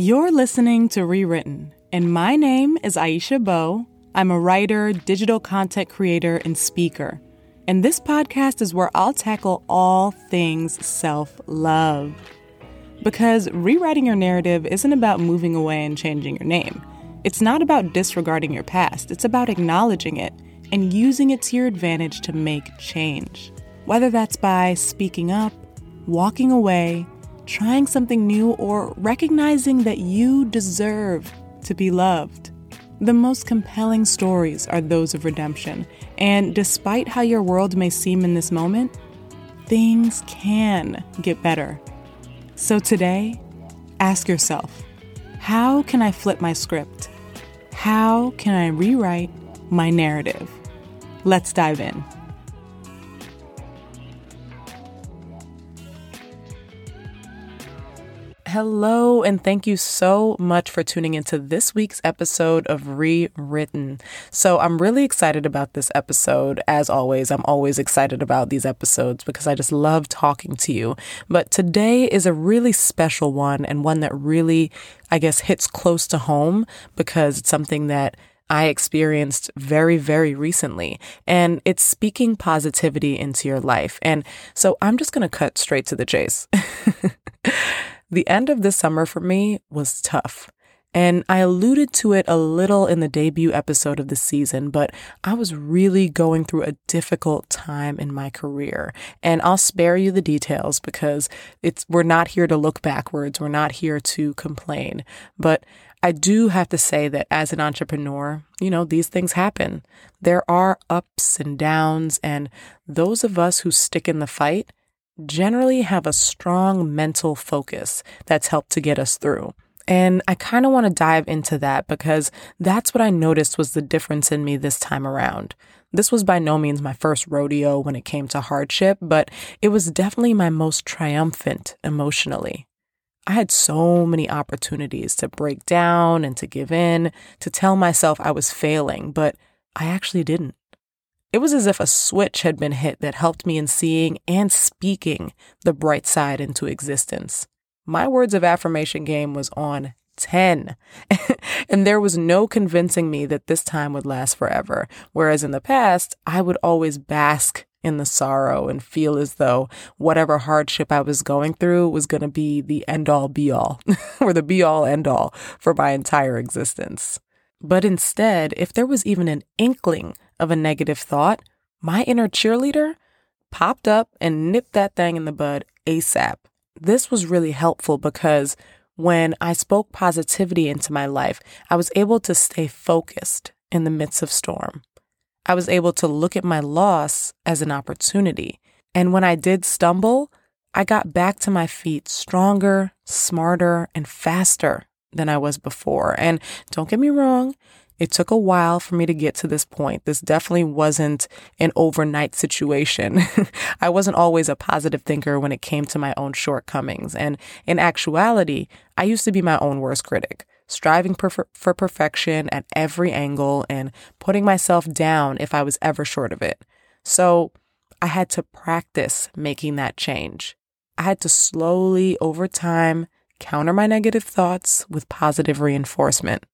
You're listening to Rewritten, and my name is Aisha Bowe. I'm a writer, digital content creator, and speaker. And this podcast is where I'll tackle all things self love. Because rewriting your narrative isn't about moving away and changing your name. It's not about disregarding your past, it's about acknowledging it and using it to your advantage to make change. Whether that's by speaking up, walking away, trying something new, or recognizing that you deserve to be loved. The most compelling stories are those of redemption, and despite how your world may seem in this moment, things can get better. So today, ask yourself how can I flip my script? How can I rewrite my narrative? Let's dive in. Hello, and thank you so much for tuning into this week's episode of Rewritten. So, I'm really excited about this episode. As always, I'm always excited about these episodes because I just love talking to you. But today is a really special one and one that really, I guess, hits close to home because it's something that I experienced very, very recently. And it's speaking positivity into your life. And so I'm just going to cut straight to the chase. The end of this summer for me was tough. And I alluded to it a little in the debut episode of the season, but I was really going through a difficult time in my career. And I'll spare you the details because it's, we're not here to look backwards. We're not here to complain. But I do have to say that as an entrepreneur, you know, these things happen. There are ups and downs, and those of us who stick in the fight, generally have a strong mental focus that's helped to get us through. And I kind of want to dive into that because that's what I noticed was the difference in me this time around. This was by no means my first rodeo when it came to hardship, but it was definitely my most triumphant emotionally. I had so many opportunities to break down and to give in, to tell myself I was failing, but I actually didn't. It was as if a switch had been hit that helped me in seeing and speaking the bright side into existence. My words of affirmation game was on 10. and there was no convincing me that this time would last forever. Whereas in the past, I would always bask in the sorrow and feel as though whatever hardship I was going through was going to be the end all be all or the be all end all for my entire existence. But instead, if there was even an inkling of a negative thought, my inner cheerleader popped up and nipped that thing in the bud ASAP. This was really helpful because when I spoke positivity into my life, I was able to stay focused in the midst of storm. I was able to look at my loss as an opportunity. And when I did stumble, I got back to my feet stronger, smarter, and faster than I was before. And don't get me wrong, it took a while for me to get to this point. This definitely wasn't an overnight situation. I wasn't always a positive thinker when it came to my own shortcomings. And in actuality, I used to be my own worst critic, striving for, perfection at every angle and putting myself down if I was ever short of it. So I had to practice making that change. I had to slowly, over time, counter my negative thoughts with positive reinforcement.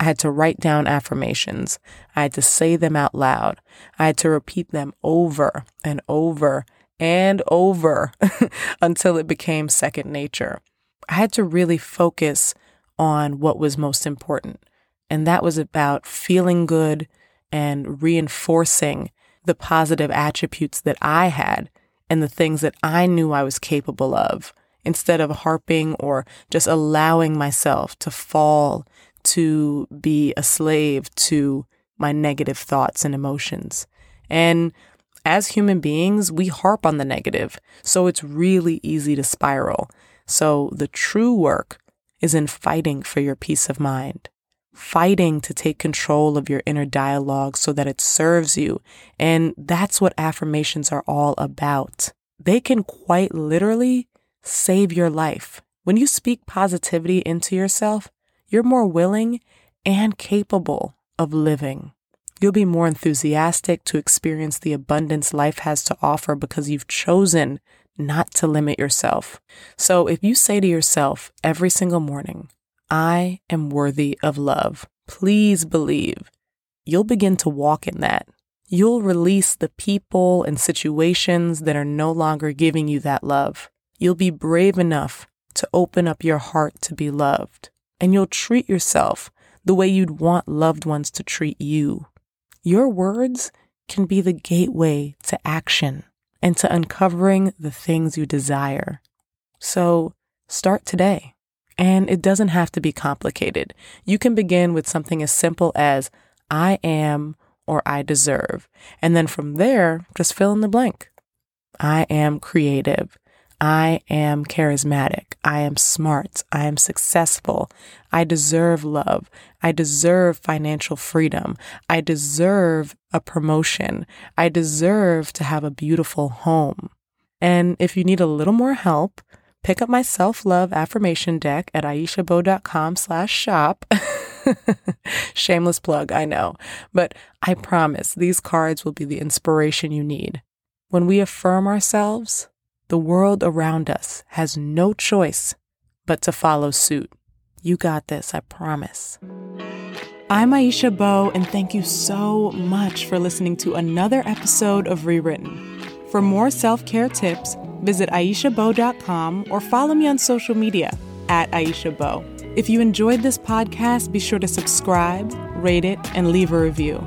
I had to write down affirmations. I had to say them out loud. I had to repeat them over and over and over until it became second nature. I had to really focus on what was most important. And that was about feeling good and reinforcing the positive attributes that I had and the things that I knew I was capable of instead of harping or just allowing myself to fall to be a slave to my negative thoughts and emotions. And as human beings, we harp on the negative, so it's really easy to spiral. So the true work is in fighting for your peace of mind, fighting to take control of your inner dialogue so that it serves you. And that's what affirmations are all about. They can quite literally save your life. When you speak positivity into yourself, you're more willing and capable of living. You'll be more enthusiastic to experience the abundance life has to offer because you've chosen not to limit yourself. So if you say to yourself every single morning, I am worthy of love. Please believe. You'll begin to walk in that. You'll release the people and situations that are no longer giving you that love. You'll be brave enough to open up your heart to be loved. And you'll treat yourself the way you'd want loved ones to treat you. Your words can be the gateway to action and to uncovering the things you desire. So start today. And it doesn't have to be complicated. You can begin with something as simple as I am or I deserve. And then from there, just fill in the blank. I am creative. I am charismatic. I am smart. I am successful. I deserve love. I deserve financial freedom. I deserve a promotion. I deserve to have a beautiful home. And if you need a little more help, pick up my self-love affirmation deck at aishabowe.com slash shop. Shameless plug, I know. But I promise these cards will be the inspiration you need. When we affirm ourselves, the world around us has no choice but to follow suit. You got this, I promise. I'm Aisha Bowe, and thank you so much for listening to another episode of Rewritten. For more self care tips, visit AishaBowe.com or follow me on social media at Aisha Bowe. If you enjoyed this podcast, be sure to subscribe, rate it, and leave a review.